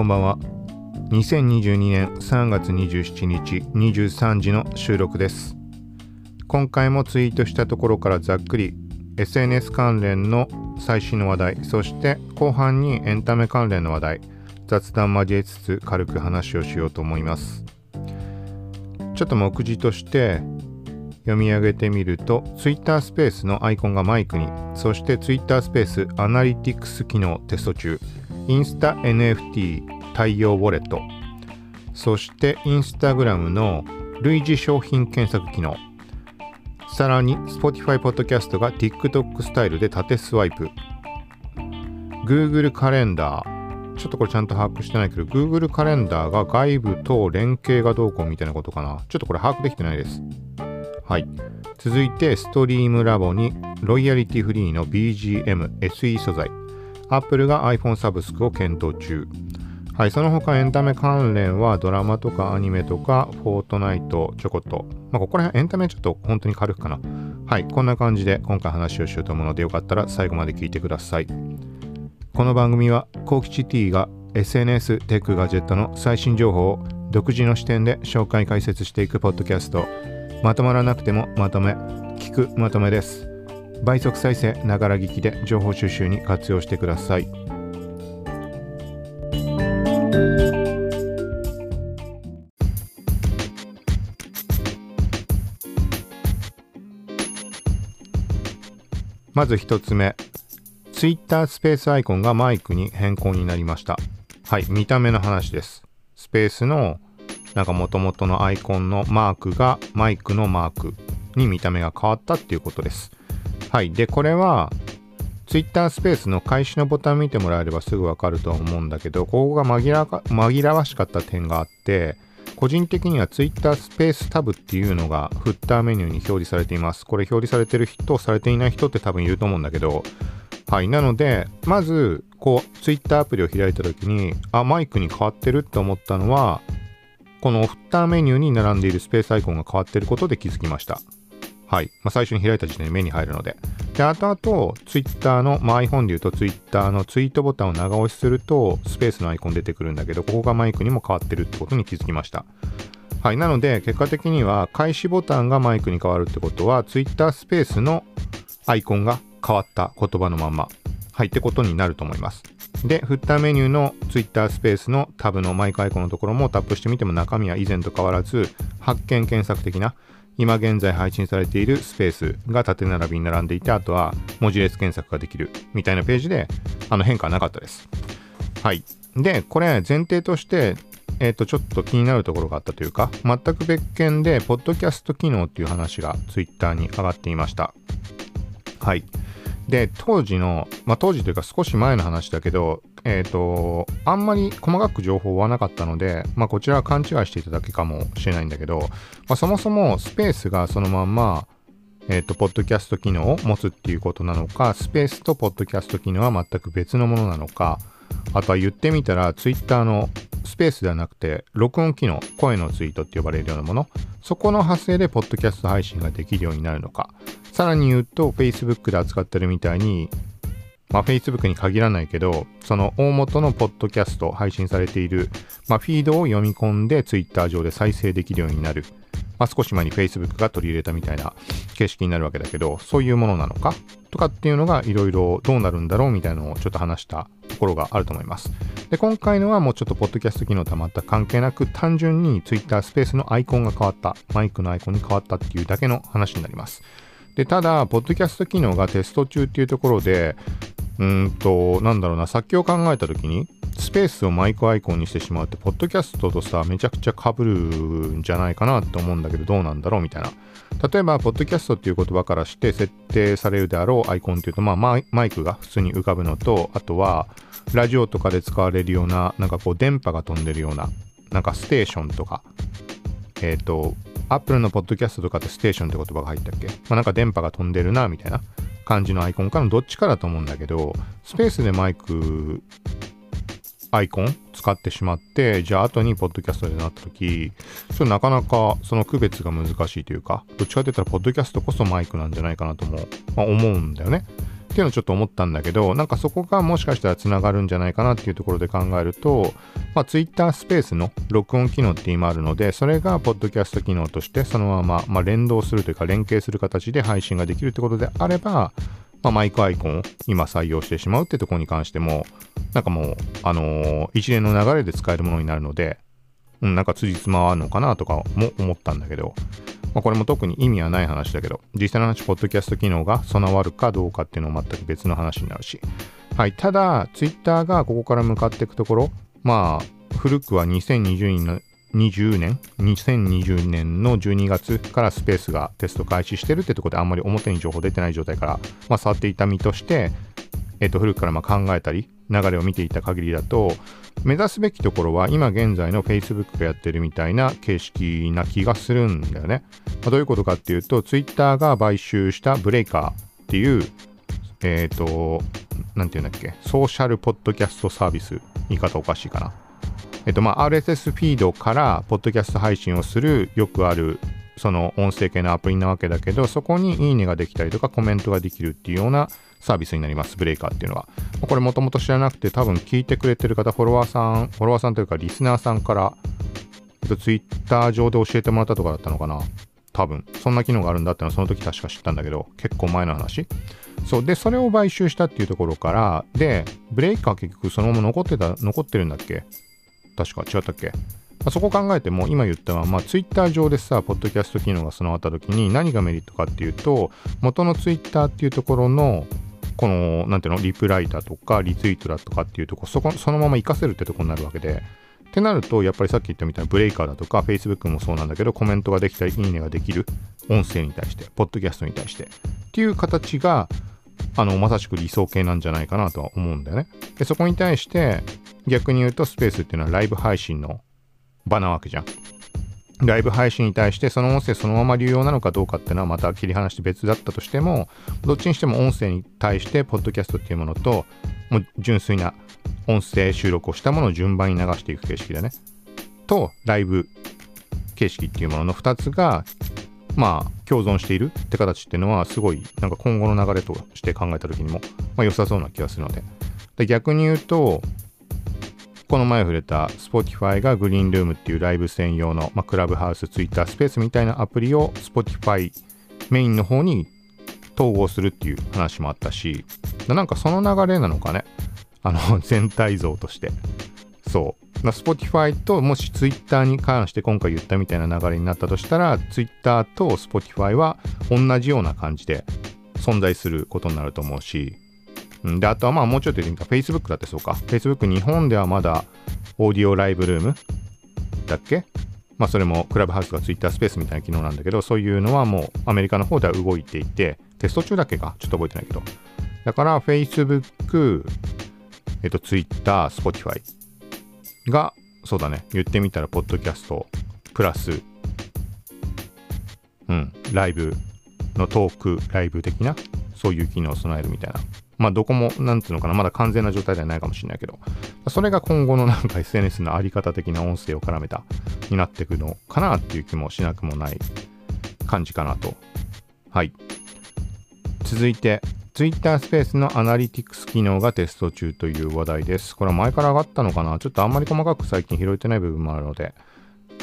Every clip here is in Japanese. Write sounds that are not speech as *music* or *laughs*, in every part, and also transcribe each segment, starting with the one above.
こんばんは。2022年3月27日23時の収録です。今回もツイートしたところからざっくり SNS 関連の最新の話題そして後半にエンタメ関連の話題雑談交えつつ軽く話をしようと思います。ちょっと目次として読み上げてみると Twitter スペースのアイコンがマイクにそして Twitter スペースアナリティクス機能テスト中。インスタ NFT 対応ウォレット。そしてインスタグラムの類似商品検索機能。さらに Spotify Podcast が TikTok スタイルで縦スワイプ。Google カレンダー。ちょっとこれちゃんと把握してないけど Google カレンダーが外部と連携がどうこうみたいなことかな。ちょっとこれ把握できてないです。はい。続いてストリームラボにロイヤリティフリーの BGM SE 素材。Apple が iPhone サブスクを検討中はい、その他エンタメ関連はドラマとかアニメとかフォートナイトちょこっと。まあ、ここら辺エンタメちょっと本当に軽くかな。はい、こんな感じで今回話をしようと思うのでよかったら最後まで聞いてください。この番組はコキチ T が SNS テックガジェットの最新情報を独自の視点で紹介解説していくポッドキャスト。まとまらなくてもまとめ、聞くまとめです。倍速再生、ながら聞きで情報収集に活用してください。まず1つ目、Twitter スペースアイコンがマイクに変更になりました。はい、見た目の話です。スペースのなんか元々のアイコンのマークがマイクのマークに見た目が変わったっていうことです。はい。で、これは Twitter スペースの開始のボタン見てもらえればすぐわかると思うんだけど、ここが紛ら紛らわしかった点があって、個人的には Twitter スペースタブっていうのがフッターメニューに表示されています。これ表示されてる人、されていない人って多分いると思うんだけど、はい。なので、まず、こう、Twitter アプリを開いた時に、あ、マイクに変わってるって思ったのは、このフッターメニューに並んでいるスペースアイコンが変わってることで気づきました。はい。まあ、最初に開いた時点で目に入るので。で、後々、Twitter の、まあ、iPhone で言うと Twitter のツイートボタンを長押しすると、スペースのアイコン出てくるんだけど、ここがマイクにも変わってるってことに気づきました。はい。なので、結果的には、開始ボタンがマイクに変わるってことは、Twitter スペースのアイコンが変わった言葉のまんま、はい、ってことになると思います。で、フッターメニューの Twitter スペースのタブのマイクアイコンのところもタップしてみても中身は以前と変わらず、発見検索的な今現在配信されているスペースが縦並びに並んでいて、あとは文字列検索ができるみたいなページで、あの変化はなかったです。はい。で、これ前提として、えっ、ー、と、ちょっと気になるところがあったというか、全く別件で、ポッドキャスト機能っていう話が Twitter に上がっていました。はい。で、当時の、まあ、当時というか少し前の話だけど、えっ、ー、と、あんまり細かく情報はなかったので、まあ、こちらは勘違いしていただけかもしれないんだけど、まあ、そもそもスペースがそのまんま、えっ、ー、と、ポッドキャスト機能を持つっていうことなのか、スペースとポッドキャスト機能は全く別のものなのか、あとは言ってみたら、Twitter のスペースではなくて、録音機能、声のツイートって呼ばれるようなもの、そこの派生でポッドキャスト配信ができるようになるのか、さらに言うと、Facebook で扱ってるみたいに、まあ、Facebook に限らないけど、その大元のポッドキャスト配信されている、まあ、フィードを読み込んで Twitter 上で再生できるようになる。まあ、少し前に Facebook が取り入れたみたいな形式になるわけだけど、そういうものなのか？とかっていうのがいろいろどうなるんだろうみたいなのをちょっと話したところがあると思います。で、今回のはもうちょっとポッドキャスト機能とは全く関係なく、単純に Twitter スペースのアイコンが変わった、マイクのアイコンに変わったっていうだけの話になります。で、ただ、ポッドキャスト機能がテスト中っていうところで、うんと、なんだろうな、先を考えたときに、スペースをマイクアイコンにしてしまうって、ポッドキャストとさ、めちゃくちゃ被るんじゃないかなって思うんだけど、どうなんだろうみたいな。例えば、ポッドキャストっていう言葉からして設定されるであろうアイコンっていうと、まあ、マイクが普通に浮かぶのと、あとは、ラジオとかで使われるような、なんかこう、電波が飛んでるような、なんかステーションとか、えっ、ー、と、Apple のポッドキャストとかってステーションって言葉が入ったっけ？まあ、なんか電波が飛んでるな、みたいな。感じのアイコンかのどっちかだと思うんだけど、スペースでマイクアイコン使ってしまって、じゃあ後にポッドキャストでなった時、それなかなかその区別が難しいというか、どっちかって言ったらポッドキャストこそマイクなんじゃないかなとも、まあ、思うんだよね。っていうのをちょっと思ったんだけど、なんかそこがもしかしたら繋がるんじゃないかなっていうところで考えると、まあ、Twitter スペースの録音機能って今あるので、それがポッドキャスト機能としてそのまま、まあ、連動するというか連携する形で配信ができるってことであれば、まあ、マイクアイコンを今採用してしまうってところに関しても、なんかもう、あのー、一連の流れで使えるものになるので、うん、なんか辻褄はあるのかなとかも思ったんだけど、まあ、これも特に意味はない話だけど、実際の話、ポッドキャスト機能が備わるかどうかっていうのは全く別の話になるし。はい。ただ、ツイッターがここから向かっていくところ、まあ、古くは2020年の20年、2020年の12月からスペースがテスト開始してるってところであんまり表に情報出てない状態から、まあ、触っていた身として、えっと、古くからま考えたり、流れを見ていた限りだと、目指すべきところは今現在の Facebook がやってるみたいな形式な気がするんだよね。まあ、どういうことかっていうと、Twitter が買収したブレイカーっていう、えっ、ー、と、なんていうんだっけ、ソーシャルポッドキャストサービス、言い方おかしいかな。えっ、と、まあ、RSS フィードからポッドキャスト配信をするよくあるその音声系のアプリなわけだけど、そこにいいねができたりとかコメントができるっていうようなサービスになります、ブレイカーっていうのは。これもともと知らなくて、多分聞いてくれてる方、フォロワーさん、フォロワーさんというかリスナーさんから、ツイッター上で教えてもらったとかだったのかな。多分。そんな機能があるんだってのはその時確か知ったんだけど、結構前の話。そう。で、それを買収したっていうところから、で、ブレイカー結局そのまま残ってた、残ってるんだっけ？確か違ったっけ、そこ考えても今言ったのは、まあ、ツイッター上でさ、ポッドキャスト機能が備わった時に何がメリットかっていうと、元のツイッターっていうところの、この、なんていうの、リプライターとかリツイートだとかっていうとこ、そこ、そのまま活かせるってとこになるわけで、ってなると、やっぱりさっき言ったみたいなブレイカーだとか、Facebook もそうなんだけど、コメントができたり、いいねができる、音声に対して、ポッドキャストに対して、っていう形が、あの、まさしく理想形なんじゃないかなとは思うんだよね。で、そこに対して、逆に言うと、スペースっていうのはライブ配信の場なわけじゃん。ライブ配信に対してその音声そのまま流用なのかどうかっていうのはまた切り離して別だったとしても、どっちにしても音声に対してポッドキャストっていうものと、もう純粋な音声収録をしたものを順番に流していく形式だね。と、ライブ形式っていうものの2つが、まあ、共存しているって形っていうのは、すごい、なんか今後の流れとして考えた時にも、まあ良さそうな気がするので。で逆に言うと、この前触れた Spotify がグリーンルームっていうライブ専用の、まあ、クラブハウス、ツイッタースペースみたいなアプリを Spotify メインの方に統合するっていう話もあったし、なんかその流れなのかね。あの、*laughs* 全体像として。そう。Spotify ともし Twitter に関して今回言ったみたいな流れになったとしたら、Twitter と Spotify は同じような感じで存在することになると思うし、で、あとはまあもうちょっと言ってみた Facebook だってそうか。Facebook 日本ではまだオーディオライブルーム？だっけ？まあそれもクラブハウスが Twitter スペースみたいな機能なんだけど、そういうのはもうアメリカの方では動いていて、テスト中だっけか？ちょっと覚えてないけど。だから Facebook、えっと Twitter、Spotify が、そうだね、言ってみたら、ポッドキャスト、プラス、うん、ライブのトーク、ライブ的な、そういう機能を備えるみたいな。まあ、どこも、なんていうのかな、まだ完全な状態ではないかもしれないけど、それが今後のなんか SNS のあり方的な音声を絡めた、になっていくのかなっていう気もしなくもない感じかなと。はい。続いて、Twitter スペースのアナリティクス機能がテスト中という話題です。これは前から上がったのかな？ちょっとあんまり細かく最近拾えてない部分もあるので、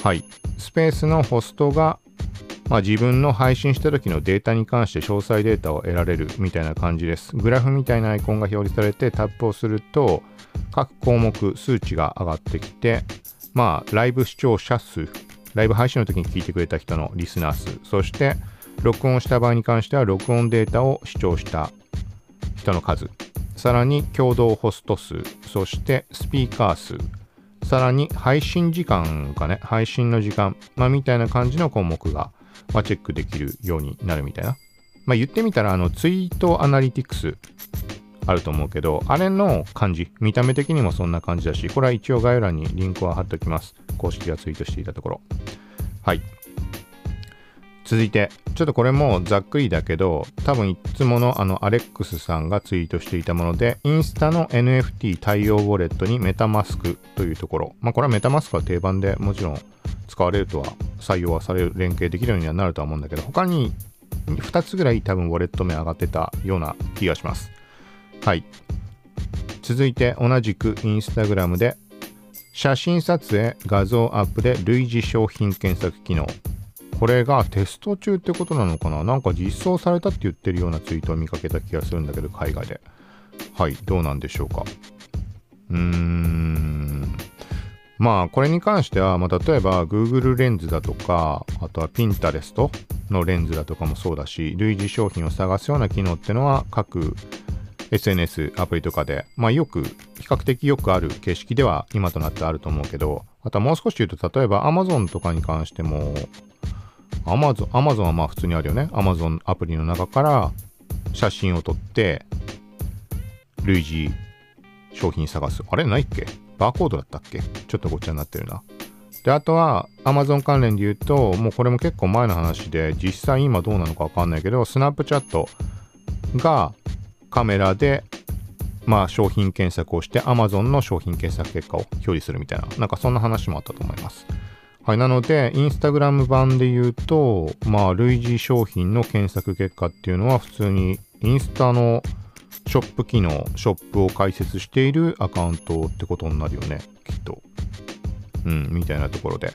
はい。スペースのホストがまあ、自分の配信した時のデータに関して詳細データを得られるみたいな感じです。グラフみたいなアイコンが表示されてタップをすると各項目数値が上がってきて、まあ、ライブ視聴者数、ライブ配信の時に聞いてくれた人のリスナー数、そして録音した場合に関しては録音データを視聴した人の数、さらに共同ホスト数、そしてスピーカー数、さらに配信時間かね、配信の時間、まあ、みたいな感じの項目がま、チェックできるようになるみたいな。まあ、言ってみたら、あの、ツイートアナリティクスあると思うけど、あれの感じ、見た目的にもそんな感じだし、これは一応概要欄にリンクは貼っておきます。公式がツイートしていたところ。はい。続いて、ちょっとこれもざっくりだけど、多分いつものあのアレックスさんがツイートしていたもので、インスタの NFT 対応ウォレットにメタマスクというところ。まあこれはメタマスクは定番でもちろん使われるとは採用はされる、連携できるようにはなるとは思うんだけど、他に2つぐらい多分ウォレット名上がってたような気がします。はい続いて同じくインスタグラムで写真撮影画像アップで類似商品検索機能これがテスト中ってことなのかな？なんか実装されたって言ってるようなツイートを見かけた気がするんだけど海外で。はいどうなんでしょうか？うーん。まあこれに関しては、まあ、例えば Google レンズだとかあとは Pinterest のレンズだとかもそうだし類似商品を探すような機能ってのは各 SNS アプリとかで、まあよく、比較的よくある形式では今となってあると思うけど、あとはもう少し言うと、例えば Amazon とかに関しても、Amazon、Amazon はまあ普通にあるよね。Amazon アプリの中から写真を撮って、類似商品探す。あれないっけ？バーコードだったっけ？ちょっとごっちゃになってるな。で、あとは Amazon 関連で言うと、もうこれも結構前の話で、実際今どうなのかわかんないけど、Snapchat がカメラで、まあ、商品検索をして Amazon の商品検索結果を表示するみたいな、なんかそんな話もあったと思います。はい、なので、インスタグラム版で言うと、まあ、類似商品の検索結果っていうのは普通にインスタのショップ機能、ショップを開設しているアカウントってことになるよね、きっと。うん、みたいなところで。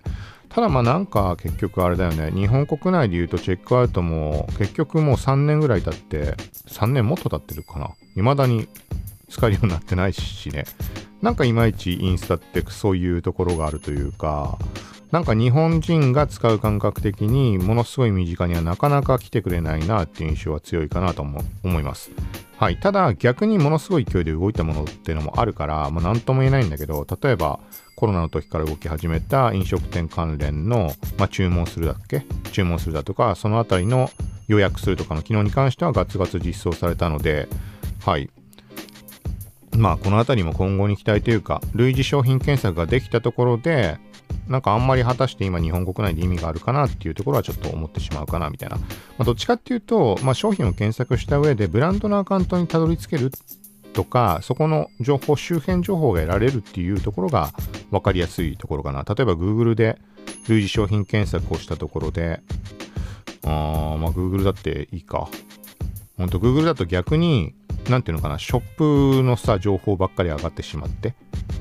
ただまあなんか結局あれだよね、日本国内で言うとチェックアウトも結局もう3年ぐらい経って、3年もっと経ってるかな。未だに使えるようになってないしね。なんかいまいちインスタってそういうところがあるというか、なんか日本人が使う感覚的にものすごい身近にはなかなか来てくれないなっていう印象は強いかなと思います。はい。ただ逆にものすごい勢いで動いたものっていうのもあるから、まあ、なんとも言えないんだけど、例えばコロナの時から動き始めた飲食店関連の、まあ、注文するだっけ？注文するだとか、そのあたりの予約するとかの機能に関してはガツガツ実装されたので、はい。まあ、このあたりも今後に期待というか、類似商品検索ができたところで、なんかあんまり果たして今日本国内で意味があるかなっていうところはちょっと思ってしまうかなみたいな。まあ、どっちかっていうと、まあ、商品を検索した上でブランドのアカウントにたどり着けるとか、そこの情報、周辺情報が得られるっていうところが分かりやすいところかな。例えば Google で類似商品検索をしたところで、あまあ Google だっていいか。ほんと Google だと逆に、なんていうのかな、ショップのさ、情報ばっかり上がってしまって、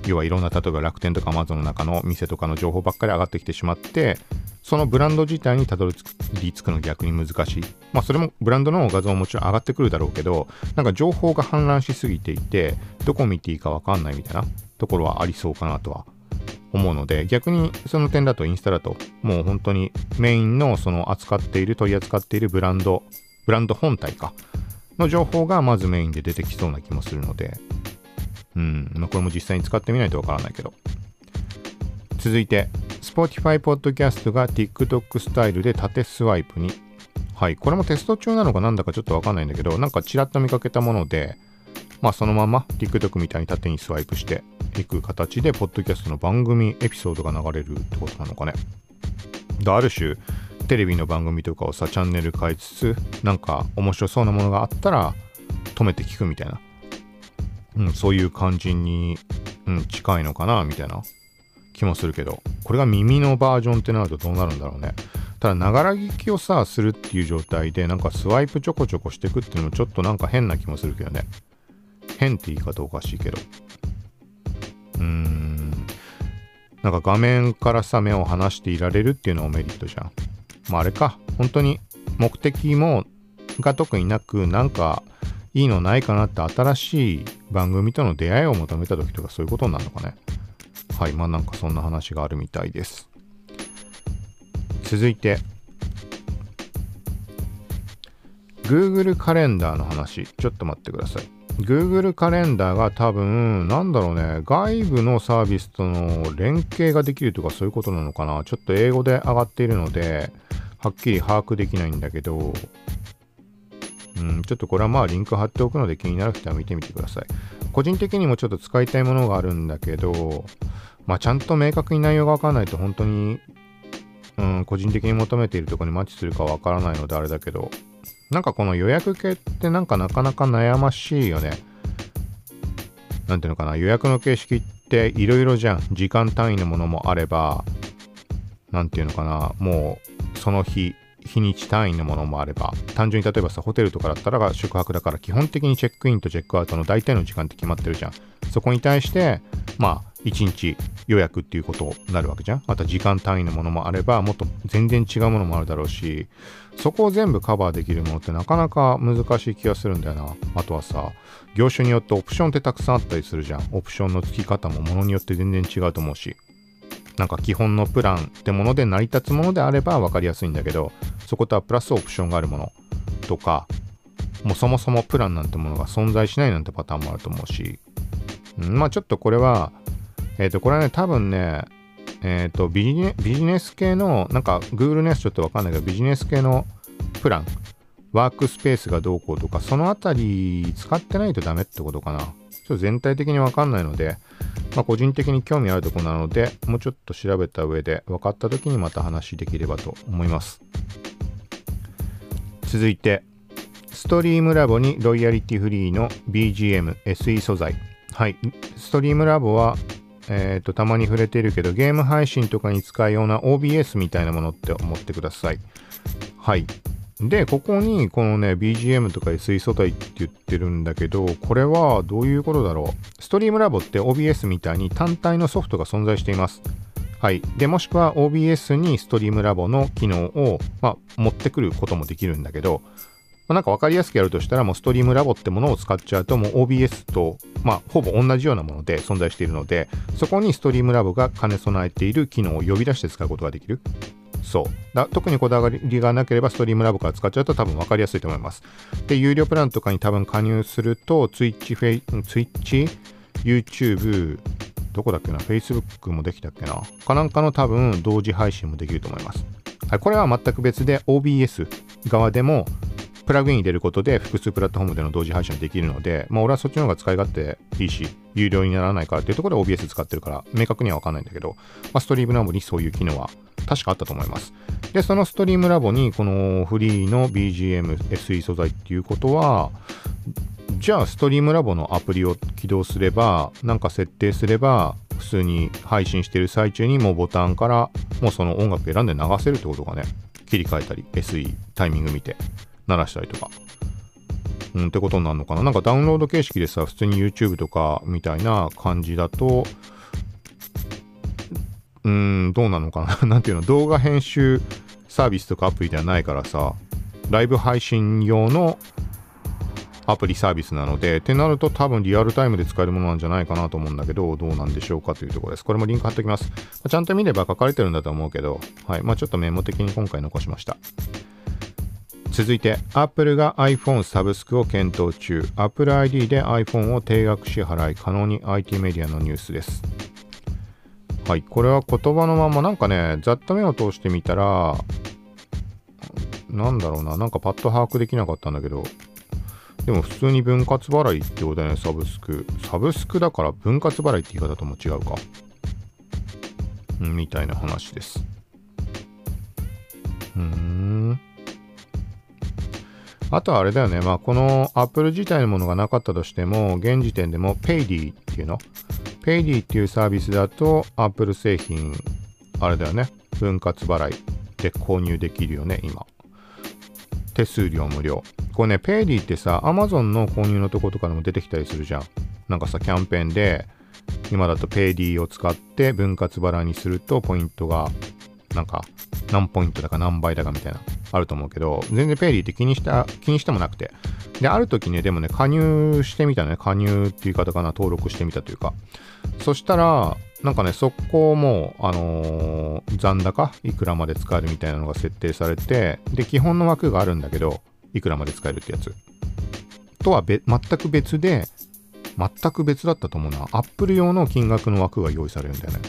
要はいろんな、例えば楽天とか Amazon の中の店とかの情報ばっかり上がってきてしまって、そのブランド自体にたどり着くの逆に難しい。まあそれもブランドの画像ももちろん上がってくるだろうけど、なんか情報が氾濫しすぎていて、どこ見ていいかわかんないみたいなところはありそうかなとは思うので、逆にその点だとインスタだと、もう本当にメインのその扱っている、取り扱っているブランド、ブランド本体か、の情報がまずメインで出てきそうな気もするので、うん、まあこれも実際に使ってみないとわからないけど。続いて、Spotify Podcast が TikTok スタイルで縦スワイプに。はい。これもテスト中なのかなんだかちょっとわかんないんだけど、なんかちらっと見かけたもので、まあそのまま TikTok みたいに縦にスワイプしていく形で、ポッドキャストの番組エピソードが流れるってことなのかね。で、ある種、テレビの番組とかをさ、チャンネル変えつつ、なんか面白そうなものがあったら、止めて聞くみたいな。うん、そういう感じに、うん、近いのかな、みたいな気もするけど、これが耳のバージョンってなるとどうなるんだろうね。ただ、ながら聞きをさ、するっていう状態で、なんかスワイプちょこちょこしていくっていうのもちょっとなんか変な気もするけどね。変って言い方おかしいけど。うーん。なんか画面からさ、目を離していられるっていうのもメリットじゃん。まああれか。本当に目的も、が特になく、なんかいいのないかなって新しい番組との出会いを求めた時とかそういうことになるのかね。はい、まあなんかそんな話があるみたいです。続いて、Google カレンダーの話、ちょっと待ってください。Google カレンダーが多分、なんだろうね、外部のサービスとの連携ができるとかそういうことなのかな。ちょっと英語で上がっているので、はっきり把握できないんだけど、うん、ちょっとこれはまあリンク貼っておくので気になる人は見てみてください。個人的にもちょっと使いたいものがあるんだけど、まあちゃんと明確に内容がわからないと本当に、うん、個人的に求めているところにマッチするかわからないのであれだけど、なんかこの予約系ってなんかなかなか悩ましいよね。なんていうのかな、予約の形式っていろいろじゃん。時間単位のものもあれば、なんていうのかな、もうその日日にち単位のものもあれば、単純に例えばさ、ホテルとかだったら宿泊だから基本的にチェックインとチェックアウトの大体の時間って決まってるじゃん。そこに対して、まあ、1日予約っていうことになるわけじゃん。また時間単位のものもあれば、もっと全然違うものもあるだろうし、そこを全部カバーできるものってなかなか難しい気がするんだよな。あとはさ、業種によってオプションってたくさんあったりするじゃん。オプションの付き方もものによって全然違うと思うし。なんか基本のプランってもので成り立つものであれば分かりやすいんだけど、そことはプラスオプションがあるものとか、もうそもそもプランなんてものが存在しないなんてパターンもあると思うし、うん、まあちょっとこれは、えっ、ー、と、これはね、多分ね、えっ、ー、とビジネ、ビジネス系の、なんか Google のやつちょっとわかんないけど、ビジネス系のプラン、ワークスペースがどうこうとか、そのあたり使ってないとダメってことかな。ちょっと全体的にわかんないので、まあ、個人的に興味あるとこなので、もうちょっと調べた上で分かった時にまた話できればと思います。続いて、ストリームラボにロイヤリティフリーの BGM、SE 素材。はい。ストリームラボは、えっ、ー、と、たまに触れているけど、ゲーム配信とかに使うような OBS みたいなものって思ってください。はい。で、ここにこのね、BGM とか SE 素材って言ってるんだけど、これはどういうことだろう。ストリームラボって OBS みたいに単体のソフトが存在しています。はい。で、もしくは OBS にストリームラボの機能を、まあ、持ってくることもできるんだけど、まあ、なんか分かりやすくやるとしたら、もうストリームラボってものを使っちゃうと、もう OBS と、まあ、ほぼ同じようなもので存在しているので、そこにストリームラボが兼ね備えている機能を呼び出して使うことができる。そうだ特にこだわりがなければストリームラボから使っちゃうと多分分かりやすいと思います。で、有料プランとかに多分加入すると、Twitch、Twitch、YouTube、どこだっけな ?Facebook もできたっけな？かなんかの多分同時配信もできると思います。はい、これは全く別で OBS 側でもプラグイン入れることで複数プラットフォームでの同時配信ができるので、まあ俺はそっちの方が使い勝手いいし、有料にならないからっていうところで OBS 使ってるから、明確にはわかんないんだけど、まあ、ストリームラボにそういう機能は確かあったと思います。で、そのストリームラボにこのフリーの BGM、SE 素材っていうことは、じゃあストリームラボのアプリを起動すれば、なんか設定すれば、普通に配信してる最中にもうボタンからもうその音楽選んで流せるってことがね、切り替えたり、SE タイミング見て鳴らしたりとか。うん、ってことになるのかな。なんかダウンロード形式でさ、普通に YouTube とかみたいな感じだと、うーん、どうなのかな。*laughs* なんていうの、動画編集サービスとかアプリではないからさ、ライブ配信用のアプリサービスなので、ってなると多分リアルタイムで使えるものなんじゃないかなと思うんだけど、どうなんでしょうかというところです。これもリンク貼っておきます。ちゃんと見れば書かれてるんだと思うけど、はい。まあちょっとメモ的に今回残しました。続いて、Apple が iPhone サブスクを検討中。Apple ID で iPhone を定額支払い可能に IT メディアのニュースです。はい、これは言葉のままなんかね、ざっと目を通してみたら、なんだろうな、なんかパッと把握できなかったんだけど、でも普通に分割払いってことだよね、サブスク。サブスクだから分割払いって言い方とも違うか。みたいな話です。うーん。あとはあれだよね、まあこの Apple 自体のものがなかったとしても、現時点でも Paydy っていうの？Paydy っていうサービスだと Apple 製品、あれだよね、分割払いで購入できるよね、今。手数料無料。これね、Paydy ってさ、Amazon の購入のとことかでも出てきたりするじゃん。なんかさ、キャンペーンで、今だと Paydy を使って分割払いにするとポイントが、なんか、何ポイントだか何倍だかみたいな、あると思うけど、全然 Paydy って気にした、気にしてもなくて。で、ある時ね、でもね、加入してみたね。加入っていう言い方かな、登録してみたというか。そしたら、なんかね、速攻も、あのー、残高？いくらまで使えるみたいなのが設定されて、で、基本の枠があるんだけど、いくらまで使えるってやつ。とは全く別で、全く別だったと思うな。Apple 用の金額の枠が用意されるんだよね。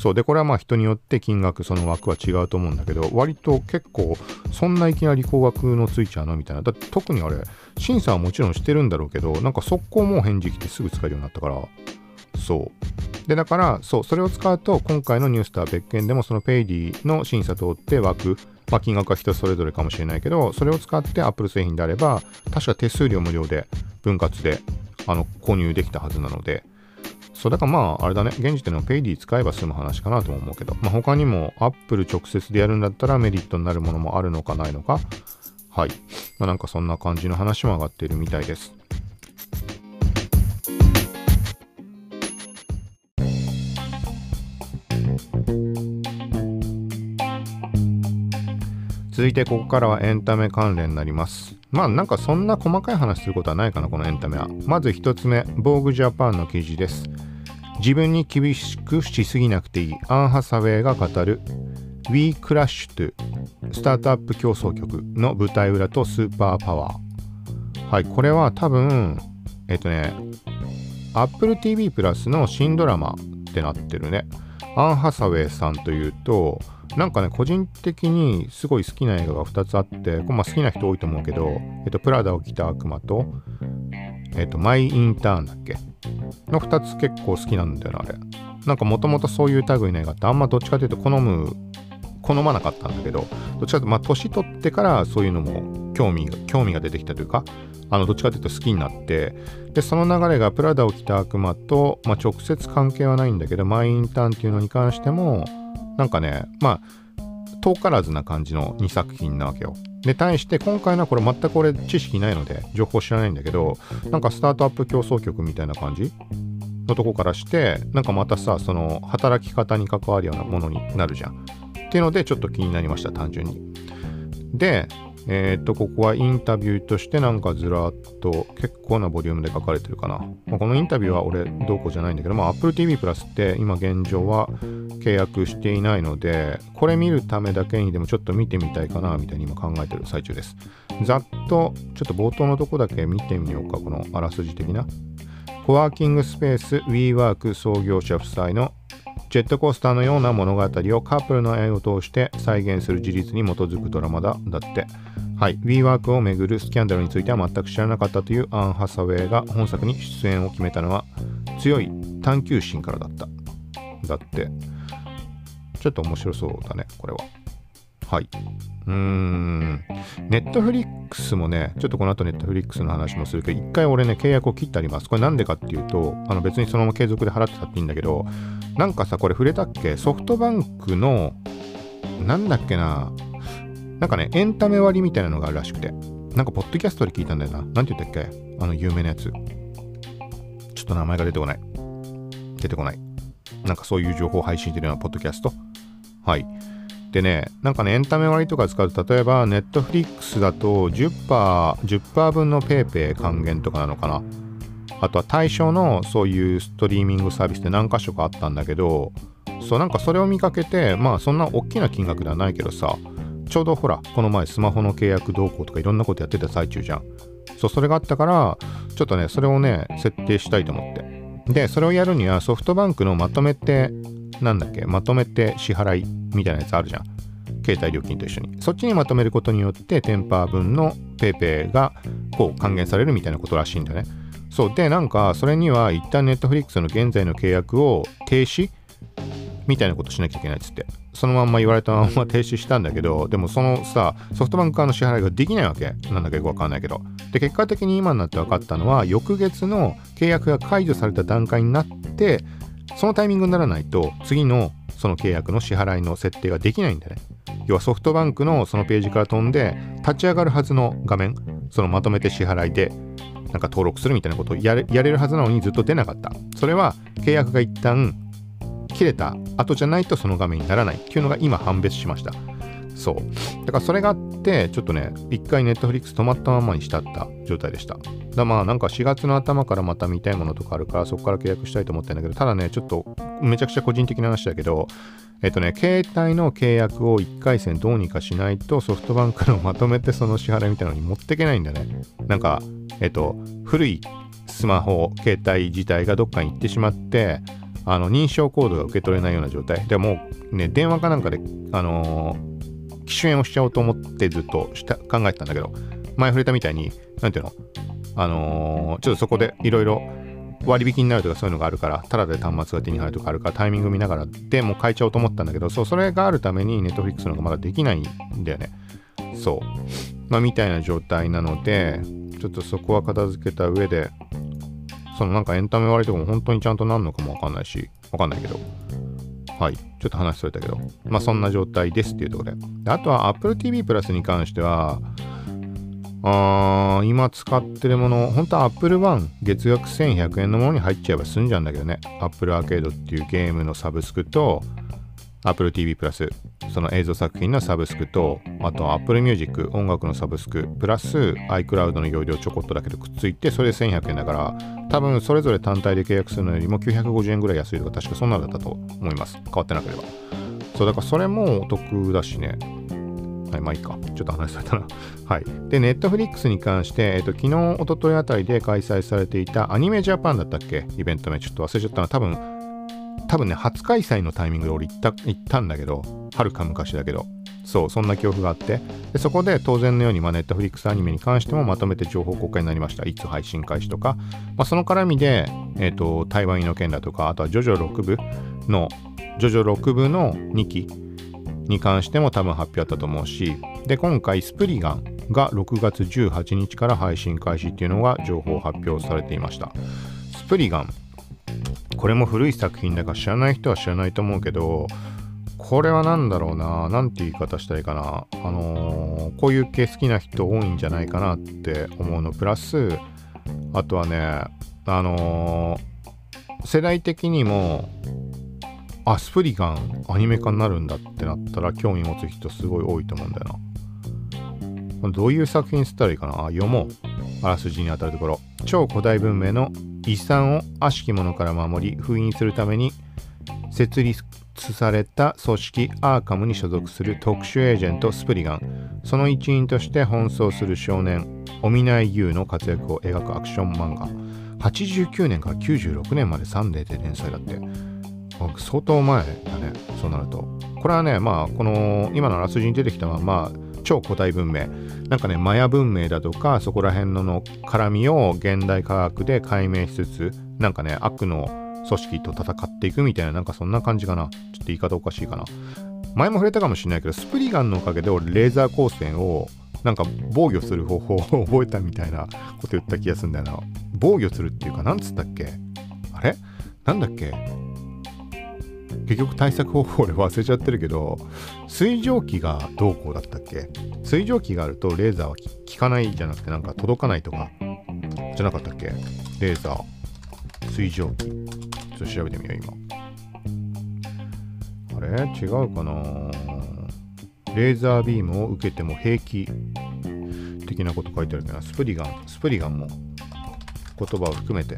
そう。でこれはまあ人によって金額その枠は違うと思うんだけど割と結構そんないきなり高額のついちゃうのみたいな。だって特にあれ審査はもちろんしてるんだろうけどなんか速攻もう返事来てすぐ使えるようになったから。そう。でだからそうそれを使うと今回のニュースター別件でもそのペイディの審査通って枠まあ、金額は人それぞれかもしれないけど、それを使って Apple 製品であれば、確か手数料無料で分割であの購入できたはずなので、そうだからまああれだね。現時点のペイディ使えば済む話かなと思うけど、まあ、他にも Apple 直接でやるんだったらメリットになるものもあるのかないのか。はい、まあ、なんかそんな感じの話も上がっているみたいです。続いてここからはエンタメ関連になります。まあなんかそんな細かい話することはないかなこのエンタメは。まず一つ目防具ジャパンの記事です。自分に厳しくしすぎなくていい。アン・ハサウェイが語る。We Crash to スタートアップ競争局の舞台裏とスーパーパワー。はいこれは多分えっ、とね Apple TV プラスの新ドラマってなってるね。アン・ハサウェイさんというとなんかね、個人的にすごい好きな映画が2つあって、まあ、好きな人多いと思うけど、えっと、プラダを着た悪魔と、えっと、マイ・インターンだっけ？の2つ結構好きなんだよな、あれ。なんかもともとそういう類の映画ってあんまどっちかというと好む、好まなかったんだけど、どっちかというと、まあ、年取ってからそういうのも興味が、興味が出てきたというか、あの、どっちかというと好きになって、で、その流れがプラダを着た悪魔と、まあ、直接関係はないんだけど、マイ・インターンっていうのに関しても、なんかね、まあ、遠からずな感じの2作品なわけよ。で、対して今回のはこれ全く俺知識ないので情報知らないんだけど、なんかスタートアップ競争局みたいな感じ？のとこからして、なんかまたさ、その働き方に関わるようなものになるじゃん。っていうのでちょっと気になりました、単純に。で、えー、っと、ここはインタビューとしてなんかずらっと結構なボリュームで書かれてるかな。まあ、このインタビューは俺どうこうじゃないんだけど、まあ Apple TV プラスって今現状は契約していないので、これ見るためだけにでもちょっと見てみたいかなみたいに今考えてる最中です。ざっとちょっと冒頭のとこだけ見てみようか、このあらすじ的な。コワーキングスペース WeWork 創業者夫妻のジェットコースターのような物語をカップルの愛を通して再現する事実に基づくドラマだ。だって。はい。WeWork をめぐるスキャンダルについては全く知らなかったというアン・ハサウェイが本作に出演を決めたのは強い探求心からだった。だって。ちょっと面白そうだね、これは。はい。うーん。ネットフリックスもね、ちょっとこの後ネットフリックスの話もするけど、一回俺ね、契約を切ってあります。これなんでかっていうと、あの別にそのまま継続で払ってたっていいんだけど、なんかさ、これ触れたっけ？ソフトバンクの、なんだっけな、なんかね、エンタメ割みたいなのがあるらしくて、なんかポッドキャストで聞いたんだよな。なんて言ったっけ？あの有名なやつ。ちょっと名前が出てこない。出てこない。なんかそういう情報を配信してるようなポッドキャスト。はい。でね、なんかね、エンタメ割とか使うと、例えば、ネットフリックスだと10%、10%分の PayPay 還元とかなのかな。あとは対象のそういうストリーミングサービスって何箇所かあったんだけど、そうなんかそれを見かけて、まあそんな大きな金額ではないけどさ、ちょうどほら、この前スマホの契約動向とかいろんなことやってた最中じゃん。そう、それがあったから、ちょっとね、それをね、設定したいと思って。で、それをやるにはソフトバンクのまとめて、なんだっけ、まとめて支払いみたいなやつあるじゃん。携帯料金と一緒に。そっちにまとめることによって、テンパー分の PayPay がこう還元されるみたいなことらしいんだね。そう。で、なんか、それには一旦 Netflix の現在の契約を停止？みたいなことしなきゃいけないっつって。そのまんま言われたまま停止したんだけど、でもそのさ、ソフトバンク側の支払いができないわけ。なんだかよくわかんないけど。で、結果的に今になって分かったのは、翌月の契約が解除された段階になって、そのタイミングにならないと、次のその契約の支払いの設定ができないんでね。要はソフトバンクのそのページから飛んで、立ち上がるはずの画面、そのまとめて支払いで、なんか登録するみたいなことをやれやれるはずなのにずっと出なかった。それは契約が一旦切れた後じゃないとその画面にならないっていうのが今判別しました。そう。だからそれがあって、ちょっとね、一回ネットフリックス止まったままにしたった状態でした。だまあなんか4月の頭からまた見たいものとかあるから、そこから契約したいと思ってんだけど、ただね、ちょっとめちゃくちゃ個人的な話だけど、えっとね、携帯の契約を1回戦どうにかしないとソフトバンクのまとめてその支払いみたいなのに持っていけないんだね。なんか、えっと、古いスマホ、携帯自体がどっかに行ってしまって、あの認証コードが受け取れないような状態。でもうね、電話かなんかで、あのー、機種変をしちゃおうと思ってずっとした考えてたんだけど、前触れたみたいに、なんていうの？あのー、ちょっとそこでいろいろ割引になるとかそういうのがあるから、ただで端末が手に入るとかあるから、タイミング見ながらでもう変えちゃおうと思ったんだけど、そう、それがあるために Netflix のがまだできないんだよね。そう。まあ、みたいな状態なので、ちょっとそこは片付けた上で、そのなんかエンタメ割とかも本当にちゃんとなんのかもわかんないし、わかんないけど。はい。ちょっと話それたけど。まあそんな状態ですっていうところで。であとは Apple TV プラスに関しては、あ今使ってるもの、本当は Apple One 月額1100円のものに入っちゃえば済んじゃうんだけどね。Apple Arcade っていうゲームのサブスクと、Apple TV プラス、その映像作品のサブスクと、あと Apple Music 音楽のサブスク、プラス iCloud の容量ちょこっとだけでくっついて、それで1100円だから、多分それぞれ単体で契約するのよりも950円ぐらい安いとか、確かそんなのだったと思います。変わってなければ。そう、だからそれもお得だしね。はい、まあいいか。ちょっと話されたな。*laughs* はい。で、ネットフリックスに関して、えっと、昨日、一昨日あたりで開催されていたアニメジャパンだったっけ？イベント名、ちょっと忘れちゃったな。多分、多分ね、初開催のタイミングで俺行った行ったんだけど、はるか昔だけど、そう、そんな記憶があって、でそこで当然のように、まあ、ネットフリックスアニメに関してもまとめて情報公開になりました。いつ配信開始とか、まあ、その絡みで、えっ、ー、と、台湾の件だとか、あとはジョジョ6部の、ジョジョ6部の2期に関しても多分発表あったと思うし、で、今回、スプリガンが6月18日から配信開始っていうのが情報発表されていました。スプリガンこれも古い作品だから知らない人は知らないと思うけど、これは何だろうな、なんて言い方したらいいかな、あのー、こういう系好きな人多いんじゃないかなって思うの、プラス、あとはね、あのー、世代的にも、あ、スプリガンアニメ化になるんだってなったら興味持つ人すごい多いと思うんだよな。どういう作品つったらいいかなあ読もう。あらすじに当たるところ。超古代文明の遺産を悪しき者から守り封印するために設立された組織アーカムに所属する特殊エージェントスプリガン。その一員として奔走する少年オミナイ・ユーの活躍を描くアクション漫画。89年から96年までサンデーで連載だって。相当前だねそうなると。これはねまあこの今のあらすじに出てきたのはまあ超古代文明。なんかねマヤ文明だとかそこら辺のの絡みを現代科学で解明しつつなんかね悪の組織と戦っていくみたいななんかそんな感じかな。ちょっと言い方おかしいかな。前も触れたかもしれないけどスプリガンのおかげで俺レーザー光線をなんか防御する方法を *laughs* 覚えたみたいなこと言った気がするんだよな。防御するっていうかなんつったっけ？あれ？なんだっけ？結局対策方法俺忘れちゃってるけど水蒸気がどうこうだったっけ？水蒸気があるとレーザーは効かないじゃなくてなんか届かないとかじゃなかったっけ？レーザー水蒸気。ちょっと調べてみよう今。あれ？違うかな？レーザービームを受けても平気的なこと書いてあるけどスプリガンスプリガンも言葉を含めて。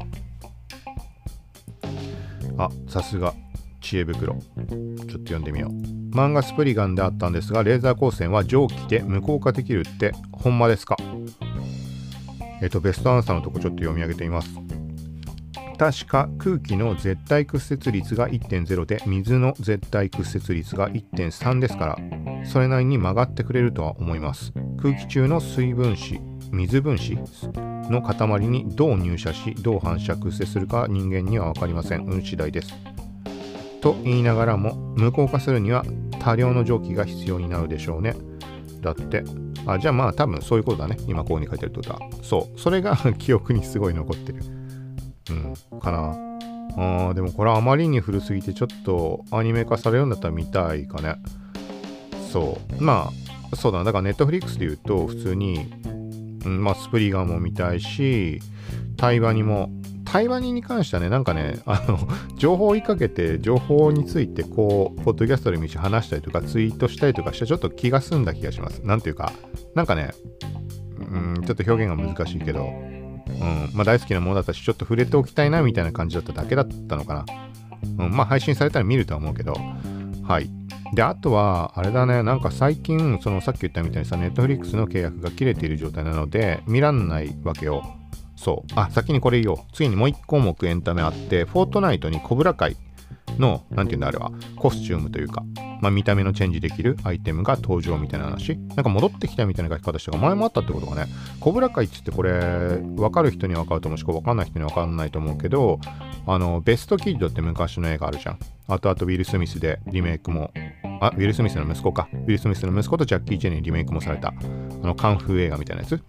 あさすが。知恵袋。ちょっと読んでみよう。漫画スプリガンであったんですが、レーザー光線は蒸気で無効化できるって、ほんまですか？えっ、と、ベストアンサーのとこちょっと読み上げてみます。確か空気の絶対屈折率が1.0で水の絶対屈折率が1.3ですからそれなりに曲がってくれるとは思います空気中の水分子水分子の塊にどう入射しどう反射屈折するか人間には分かりません運次第ですと言いながらも無効化するには多量の蒸気が必要になるでしょうね。だって。あ、じゃあまあ多分そういうことだね。今ここに書いてるってことは。そう。それが *laughs* 記憶にすごい残ってる。うん。かな。あーでもこれあまりに古すぎてちょっとアニメ化されるんだったら見たいかね。そう。まあ、そうだな。だからネットフリックスで言うと普通に、うん、まあスプリガンも見たいし、対話にも対話に関してはね、なんかね、あの、*laughs* 情報を追いかけて、情報について、こう、ポッドキャストで道話したりとか、ツイートしたりとかして、ちょっと気が済んだ気がします。なんていうか、なんかね、うん、ちょっと表現が難しいけど、うん、まあ大好きなものだったし、ちょっと触れておきたいな、みたいな感じだっただけだったのかな。うん、まあ配信されたら見るとは思うけど、はい。で、あとは、あれだね、なんか最近、そのさっき言ったみたいにさ、ネットフリックスの契約が切れている状態なので、見らんないわけよ。そう。あ、先にこれ言おう。次にもう1項目エンタメあって、フォートナイトにコブラ会の、何て言うんだあれは、コスチュームというか、まあ、見た目のチェンジできるアイテムが登場みたいな話。なんか戻ってきたみたいな書き方したが前もあったってことがね、コブラ会って言ってこれ、分かる人には分かると思うし、分かんない人には分かんないと思うけど、あの、ベストキッドって昔の映画あるじゃん。あとあとウィル・スミスでリメイクも、あ、ウィル・スミスの息子か。ウィル・スミスの息子とジャッキー・チェンにリメイクもされた、あの、カンフー映画みたいなやつ。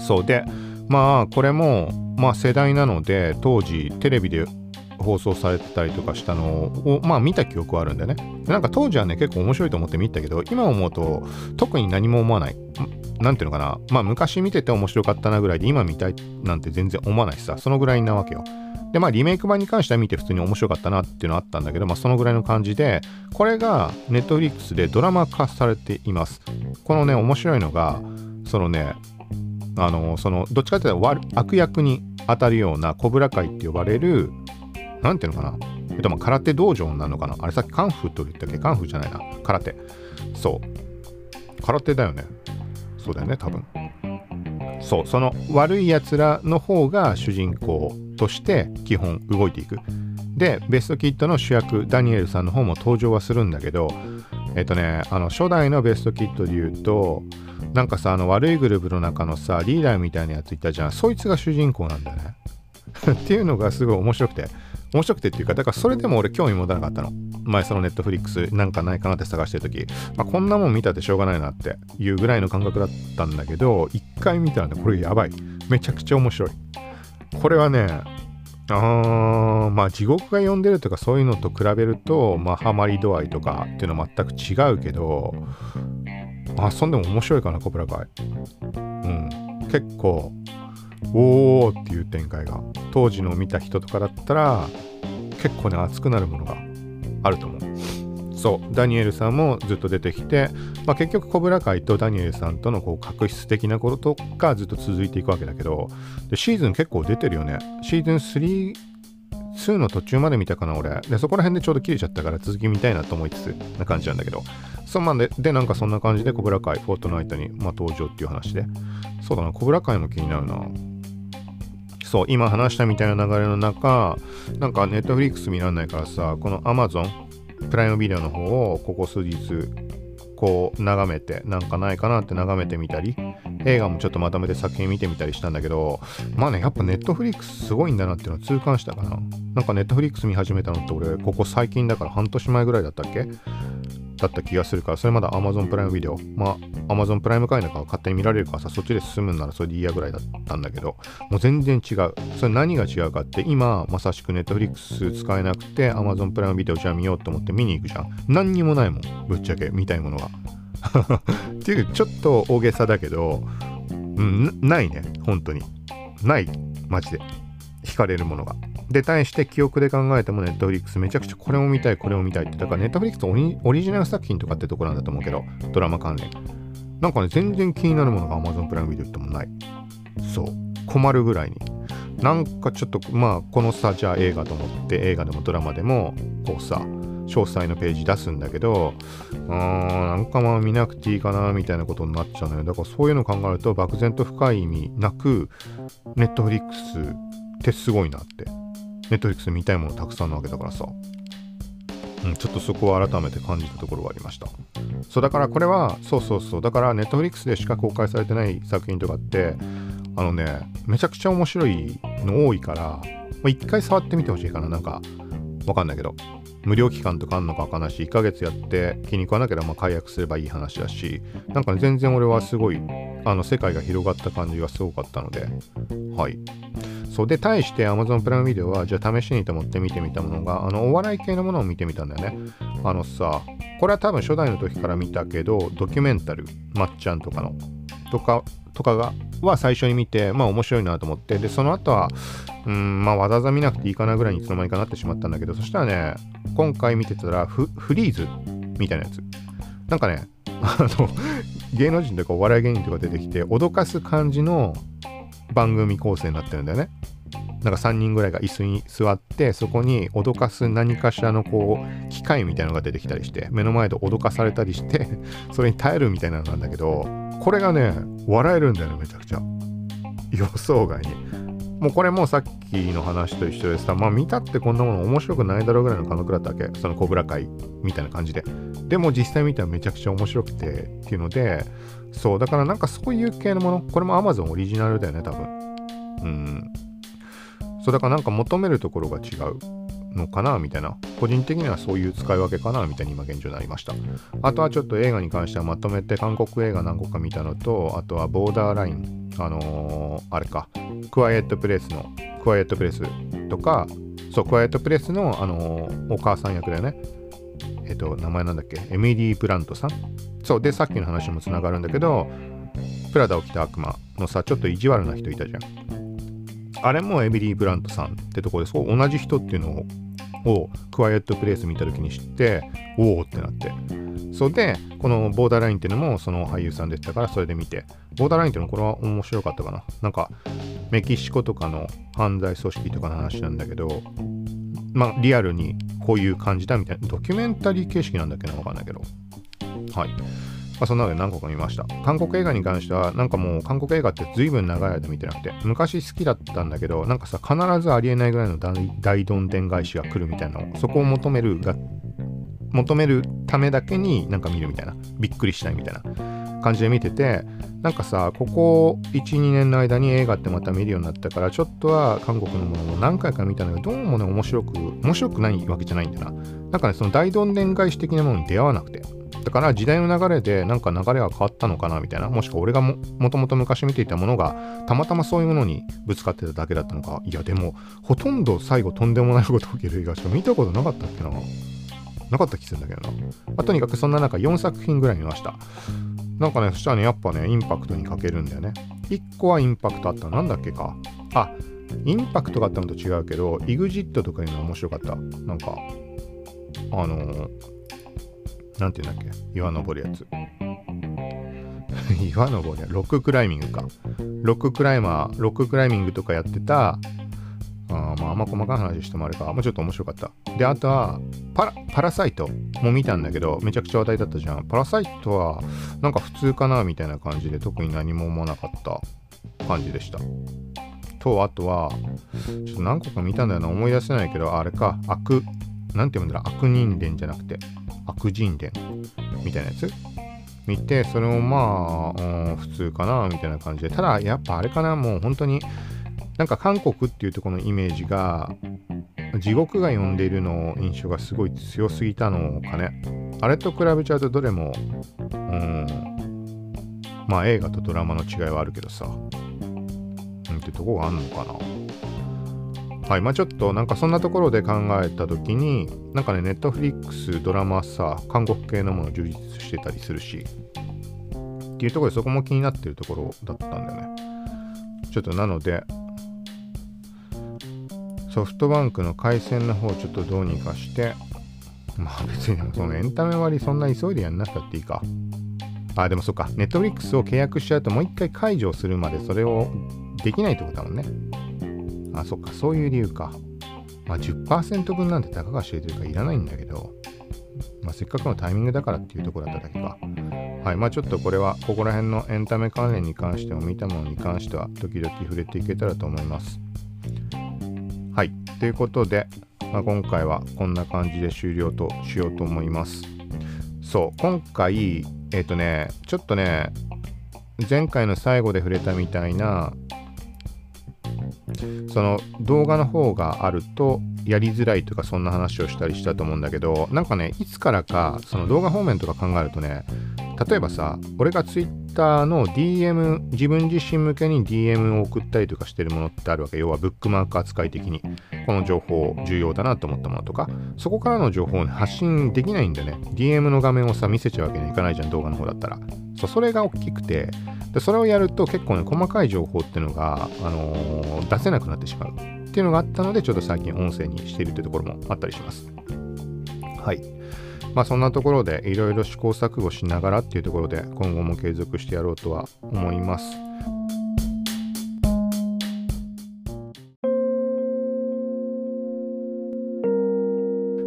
そうで、まあこれもまあ世代なので当時テレビで放送されてたりとかしたのをまあ見た記憶はあるんだよね。なんか当時はね結構面白いと思って見たけど今思うと特に何も思わない。なんていうのかな。まあ昔見てて面白かったなぐらいで今見たいなんて全然思わないしさ。そのぐらいなわけよ。でまあリメイク版に関しては見て普通に面白かったなっていうのはあったんだけどまあそのぐらいの感じでこれがネットフリックスでドラマ化されています。このね面白いのがそのねあのそのどっちかっていうと悪役に当たるようなコブラ会って呼ばれるなんていうのかな？えっとまあ空手道場なのかな？あれさっきカンフーと言ったっけ？カンフーじゃないな。空手。そう。空手だよね。そうだよね多分。そう。その悪いやつらの方が主人公として基本動いていく。でベストキッドの主役ダニエルさんの方も登場はするんだけどえっとねあの初代のベストキッドで言うとなんかさあの悪いグループの中のさリーダーみたいなやついたじゃん。そいつが主人公なんだよね。*laughs* っていうのがすごい面白くて。面白くてっていうかだからそれでも俺興味持たなかったの。前そのネットフリックスなんかないかなって探してる時、まあ、こんなもん見たってしょうがないなっていうぐらいの感覚だったんだけど一回見たらねこれやばい。めちゃくちゃ面白い。これはねあーまあ地獄が呼んでるとかそういうのと比べるとまあハマり度合いとかっていうのは全く違うけど遊んでも面白いかなコブラ会。うん。結構おーっていう展開が。当時の見た人とかだったら結構ね熱くなるものがあると思う。そう。ダニエルさんもずっと出てきて、まあ、結局コブラ会とダニエルさんとのこう確執的なことがずっと続いていくわけだけどでシーズン結構出てるよね。シーズン3 2の途中まで見たかな俺。でそこら辺でちょうど切れちゃったから続き見たいなと思いつつな感じなんだけど。そうまででなんかそんな感じでコブラ会フォートナイトに、まあ、登場っていう話で。そうだなコブラ会も気になるな。そう今話したみたいな流れの中なんかネットフリックス見られないからさこの Amazon プライムビデオの方をここ数日こう眺めてなんかないかなって眺めてみたり映画もちょっとまとめて作品見てみたりしたんだけどまあねやっぱネットフリックスすごいんだなっていうのは痛感したかな。なんかネットフリックス見始めたのって俺ここ最近だから半年前ぐらいだったっけ？だった気がするから、それまだ Amazon プライムビデオ、まあ Amazon プライム会員だから勝手に見られるからさ、そっちで進むんならそれでいいやぐらいだったんだけど、もう全然違う。それ何が違うかって、今まさしく Netflix 使えなくて Amazon プライムビデオじゃあ見ようと思って見に行くじゃん。何にもないもん、ぶっちゃけ見たいものが。*laughs* っていうちょっと大げさだけど、うん、ないね、本当に。ない、マジで。惹かれるものが。で、対して記憶で考えてもネットフリックスめちゃくちゃこれも見たい、これも見たいって。だからネットフリックスオリジナル作品とかってとこなんだと思うけど、ドラマ関連。なんかね、全然気になるものが Amazon プライムビデオってもない。そう。困るぐらいに。なんかちょっと、まあ、このさ、じゃあ映画と思って、映画でもドラマでも、こうさ、詳細のページ出すんだけど、うーん、なんかまあ見なくていいかな、みたいなことになっちゃうのよ。だからそういうの考えると、漠然と深い意味なく、ネットフリックスってすごいなってネットリックス見たいものたくさんなわけだからさ、うん、ちょっとそこを改めて感じたところがありました。そうだからこれはそうそうそう。だからネットフリックスでしか公開されてない作品とかってあのねめちゃくちゃ面白いの多いから、まあ、一回触ってみてほしいかな。なんかわかんないけど。無料期間とかあんのかわかんないし1ヶ月やって気に食わなければまあ解約すればいい話だしなんかね全然俺はすごいあの世界が広がった感じがすごかったので。はい。そうで、対して Amazon プライムビデオは、じゃあ試しにと思って見てみたものが、あの、お笑い系のものを見てみたんだよね。あのさ、これは多分初代の時から見たけど、ドキュメンタル、まっちゃんとかの、とか、とかが、は最初に見て、まあ面白いなと思って、で、その後は、うん、まあわざわざ見なくていいかなぐらいにいつの間にかなってしまったんだけど、そしたらね、今回見てたらフ、フリーズみたいなやつ。なんかね、あの、芸能人とかお笑い芸人とか出てきて、脅かす感じの番組構成になってるんだよね。なんか3人ぐらいが椅子に座ってそこに脅かす何かしらのこう機械みたいなのが出てきたりして目の前で脅かされたりして *laughs* それに耐えるみたいなのなんだけどこれがね笑えるんだよねめちゃくちゃ。予想外に。もうこれもさっきの話と一緒でさまあ見たってこんなもの面白くないだろうぐらいの感覚だったわけ。そのコブラ会みたいな感じで。でも実際見たらめちゃくちゃ面白くてっていうのでそうだからなんかそういう系のものこれも Amazon オリジナルだよね多分。うん。そうだからなんか求めるところが違うのかなみたいな。個人的にはそういう使い分けかなみたいに今現状になりました。あとはちょっと映画に関してはまとめて韓国映画何個か見たのとあとはボーダーラインあのー、あれか。クワイエットプレイスのクワイエットプレイスとかそうクワイエットプレイスの、あのー、お母さん役だよね。えっ、と名前なんだっけ？エミリー・プラントさん？そう。でさっきの話もつながるんだけどプラダを着た悪魔のさちょっと意地悪な人いたじゃん。あれもエミリー・ブラントさんってとこでそう同じ人っていうのをクワイエットプレイス見た時に知っておおってなって。それでこのボーダーラインっていうのもその俳優さんでしたからそれで見て。ボーダーラインっていうのこれは面白かったかな？なんかメキシコとかの犯罪組織とかの話なんだけどまあリアルにこういう感じだみたいな。ドキュメンタリー形式なんだっけなわかんないけど。はい。まあ、そんなので何個か見ました。韓国映画に関しては、なんかもう韓国映画って随分長い間見てなくて、昔好きだったんだけど、なんかさ、必ずありえないぐらいの大どんでん返しが来るみたいなの、そこを求めるが、求めるためだけになんか見るみたいな、びっくりしたいみたいな。感じで見てて、なんかさ、ここ1、2年の間に映画ってまた見るようになったから、ちょっとは韓国のものも何回か見たんだけど、どうもね、面白く、面白くないわけじゃないんだな。なんかね、その大どんでん返し的なものに出会わなくて。だから時代の流れでなんか流れが変わったのかなみたいな。もしくは俺がももともと昔見ていたものがたまたまそういうものにぶつかってただけだったのか。いやでもほとんど最後とんでもないこと起きる映画しか見たことなかったっけな。なかった気するんだけどな、まあ、とにかくそんな中4作品ぐらい見ました。なんかねそしたらねやっぱねインパクトに欠けるんだよね。1個はインパクトあったなんだっけか。あインパクトがあったのと違うけど EXIT とかいうの面白かった。なんかあのーなんて言うんだっけ。岩登るやつ。*laughs* 岩登りや、ロッククライミングか。ロッククライマー、ロッククライミングとかやってた、あまあ、あんま細かい話してもあれか。もうちょっと面白かった。で、あとは、パラ、パラサイトも見たんだけど、めちゃくちゃ話題だったじゃん。パラサイトは、なんか普通かなみたいな感じで、特に何も思わなかった感じでした。と、あとは、ちょっと何個か見たんだよな。思い出せないけど、あれか、悪、なんて読むんだろう、悪人伝じゃなくて、悪人伝みたいなやつ？見て、それもまあ、普通かな、みたいな感じで。ただ、やっぱあれかな、もう本当に、なんか韓国っていうとこのイメージが、地獄が呼んでいるの印象がすごい強すぎたのかね。あれと比べちゃうとどれも、うん、まあ映画とドラマの違いはあるけどさ、うんってとこがあんのかな。はいまあちょっとなんかそんなところで考えた時になんかねネットフリックスドラマさ韓国系のもの充実してたりするしっていうところでそこも気になってるところだったんだよねちょっとなのでソフトバンクの回線の方ちょっとどうにかしてまあ別にそのエンタメ割そんな急いでやんなくたっていいかあでもそっかネットフリックスを契約しちゃうともう一回解除するまでそれをできないってことだもんねあ、そっか、そういう理由か。まあ、10%分なんてたかが知れてるからいらないんだけど、まあ、せっかくのタイミングだからっていうところだっただけか。はい。まあちょっとこれは、ここら辺のエンタメ関連に関しても見たものに関しては、時々触れていけたらと思います。はい。ということで、まあ、今回はこんな感じで終了としようと思います。そう、今回、えっ、ー、とね、ちょっとね、前回の最後で触れたみたいな、その動画の方があるとやりづらいとかそんな話をしたりしたと思うんだけどなんかねいつからかその動画方面とか考えるとね例えばさ俺が Twitter の DM 自分自身向けに DM を送ったりとかしてるものってあるわけ。要はブックマーク扱い的に。この情報重要だなと思ったものとか。そこからの情報を、ね、発信できないんだよね。DM の画面をさ見せちゃうわけにはいかないじゃん動画の方だったら。そうそれが大きくてでそれをやると結構ね細かい情報っていうのが、あのー、出せなくなってしまうっていうのがあったのでちょっと最近音声にしているってところもあったりします。はい。まあそんなところでいろいろ試行錯誤しながらっていうところで今後も継続してやろうとは思います。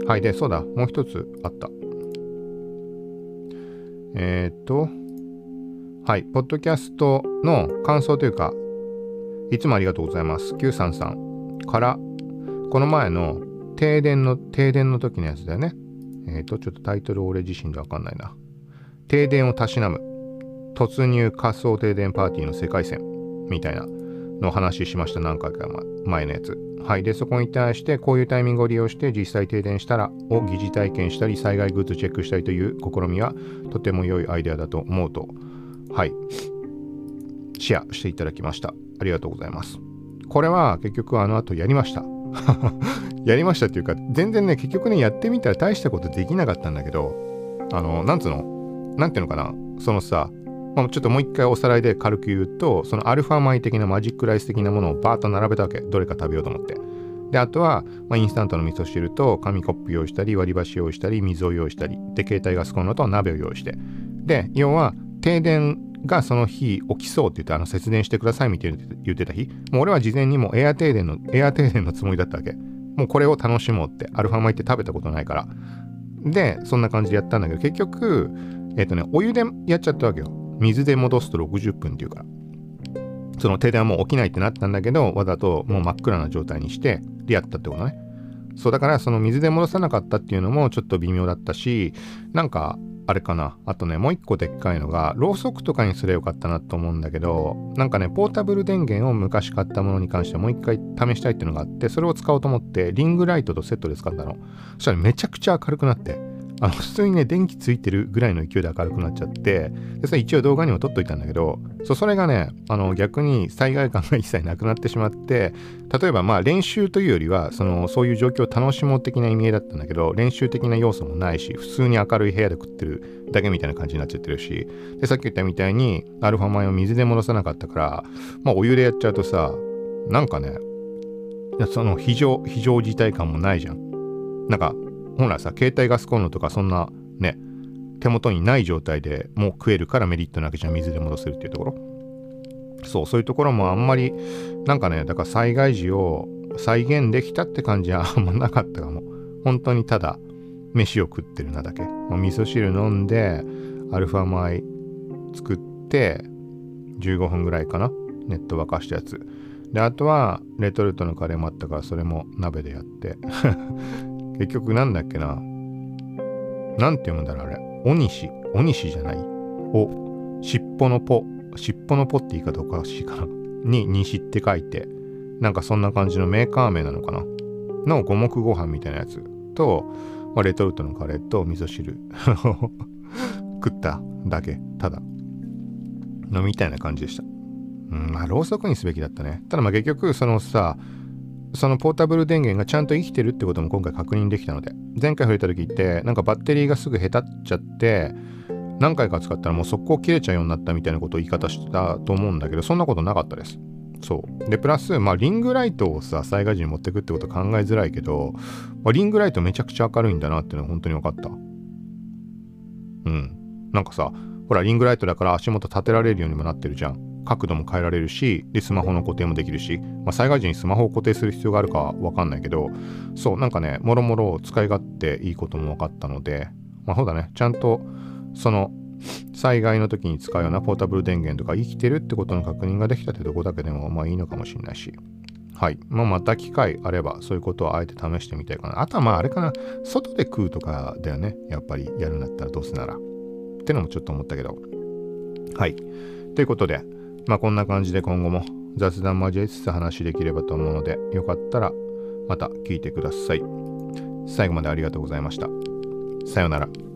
はい。でそうだ。もう一つあった。えっ、とはい、ポッドキャストの感想というか、いつもありがとうございます。Q さんさんから、この前の停電の、停電の時のやつだよね。えっ、ー、と、ちょっとタイトル俺自身でわかんないな。停電をたしなむ。突入仮想停電パーティーの世界線。みたいな。の話しました何回か前のやつ。はい。で、そこに対してこういうタイミングを利用して実際停電したらを疑似体験したり災害グッズチェックしたりという試みはとても良いアイデアだと思うと、はい。シェアしていただきました。ありがとうございます。これは結局あの後やりました。*laughs* やりましたっていうか、全然ね、結局ね、やってみたら大したことできなかったんだけど、あの、なんつうの？なんていうのかな？そのさ、まあ、ちょっともう一回おさらいで軽く言うと、そのアルファ米的なマジックライス的なものをバーッと並べたわけ。どれか食べようと思って。で、あとは、まあ、インスタントの味噌汁と紙コップ用意したり、割り箸用意したり、水を用意したり、で、携帯ガスコンロと鍋を用意して。で、要は、停電がその日起きそうって言ってあの節電してくださいみたいな言ってた日。もう俺は事前にもうエア停電のエア停電のつもりだったわけ。もうこれを楽しもうってアルファ米って食べたことないから。でそんな感じでやったんだけど結局えっ、ー、とねお湯でやっちゃったわけよ。水で戻すと60分っていうから。その停電はもう起きないってなったんだけどわざともう真っ暗な状態にしてでやったってことね。そうだからその水で戻さなかったっていうのもちょっと微妙だったしなんかあれかな。あとね、もう一個でっかいのが、ろうそくとかにすればよかったなと思うんだけど、なんかね、ポータブル電源を昔買ったものに関してもう一回試したいっていうのがあって、それを使おうと思って、リングライトとセットで使ったの。そしたらめちゃくちゃ明るくなって、あの普通にね、電気ついてるぐらいの勢いで明るくなっちゃって、でそれ一応動画にも撮っといたんだけど、そそれがね、あの逆に災害感が一切なくなってしまって、例えばまあ練習というよりは、そのそういう状況を楽しもう的な意味合いだったんだけど、練習的な要素もないし、普通に明るい部屋で食ってるだけみたいな感じになっちゃってるし、で、さっき言ったみたいに、アルファ米を水で戻さなかったから、まあお湯でやっちゃうとさ、なんかね、その非常、非常事態感もないじゃん。なんか本来さ携帯ガスコンロとかそんなね手元にない状態でもう食えるからメリットなわけじゃん水で戻せるっていうところ。そうそういうところもあんまりなんかねだから災害時を再現できたって感じはあんまなかったかも。本当にただ飯を食ってるなだけ、まあ、味噌汁飲んでアルファ米作って15分ぐらいかな。ネット沸かしたやつ。であとはレトルトのカレーもあったからそれも鍋でやって。結局なんだっけな。なんて読むんだろうあれ。おにし。おにしじゃない。お。尻尾のぽ。尻尾のぽって言い方おかしいかな。*laughs* に、西って書いて。なんかそんな感じのメーカー名なのかな。の五目ご飯みたいなやつと、まあ、レトルトのカレーと味噌汁 *laughs* 食っただけ。ただ。のみたいな感じでした。うん、まあ、ろうそくにすべきだったね。ただまあ結局、そのさ、そのポータブル電源がちゃんと生きてるってことも今回確認できたので前回触れた時ってなんかバッテリーがすぐへたっちゃって何回か使ったらもう速攻切れちゃうようになったみたいなことを言い方したと思うんだけどそんなことなかったです。そう。でプラスまあリングライトをさ災害時に持ってくってこと考えづらいけど、まあ、リングライトめちゃくちゃ明るいんだなっていうのは本当に分かった。うん。なんかさほらリングライトだから足元立てられるようにもなってるじゃん。角度も変えられるしでスマホの固定もできるし、まあ、災害時にスマホを固定する必要があるかわかんないけどそうなんかねもろもろ使い勝手いいことも分かったのでまあそうだねちゃんとその災害の時に使うようなポータブル電源とか生きてるってことの確認ができたってとこだけでもまあいいのかもしれないしはい。まあ、また機会あれば、そういうことをあえて試してみたいかな。あとはまあ、あれかな。外で食うとかだよね。やっぱりやるんだったらどうせなら。ってのもちょっと思ったけど。はい。ということで、まあこんな感じで今後も雑談交えつつ話できればと思うので、よかったらまた聞いてください。最後までありがとうございました。さようなら。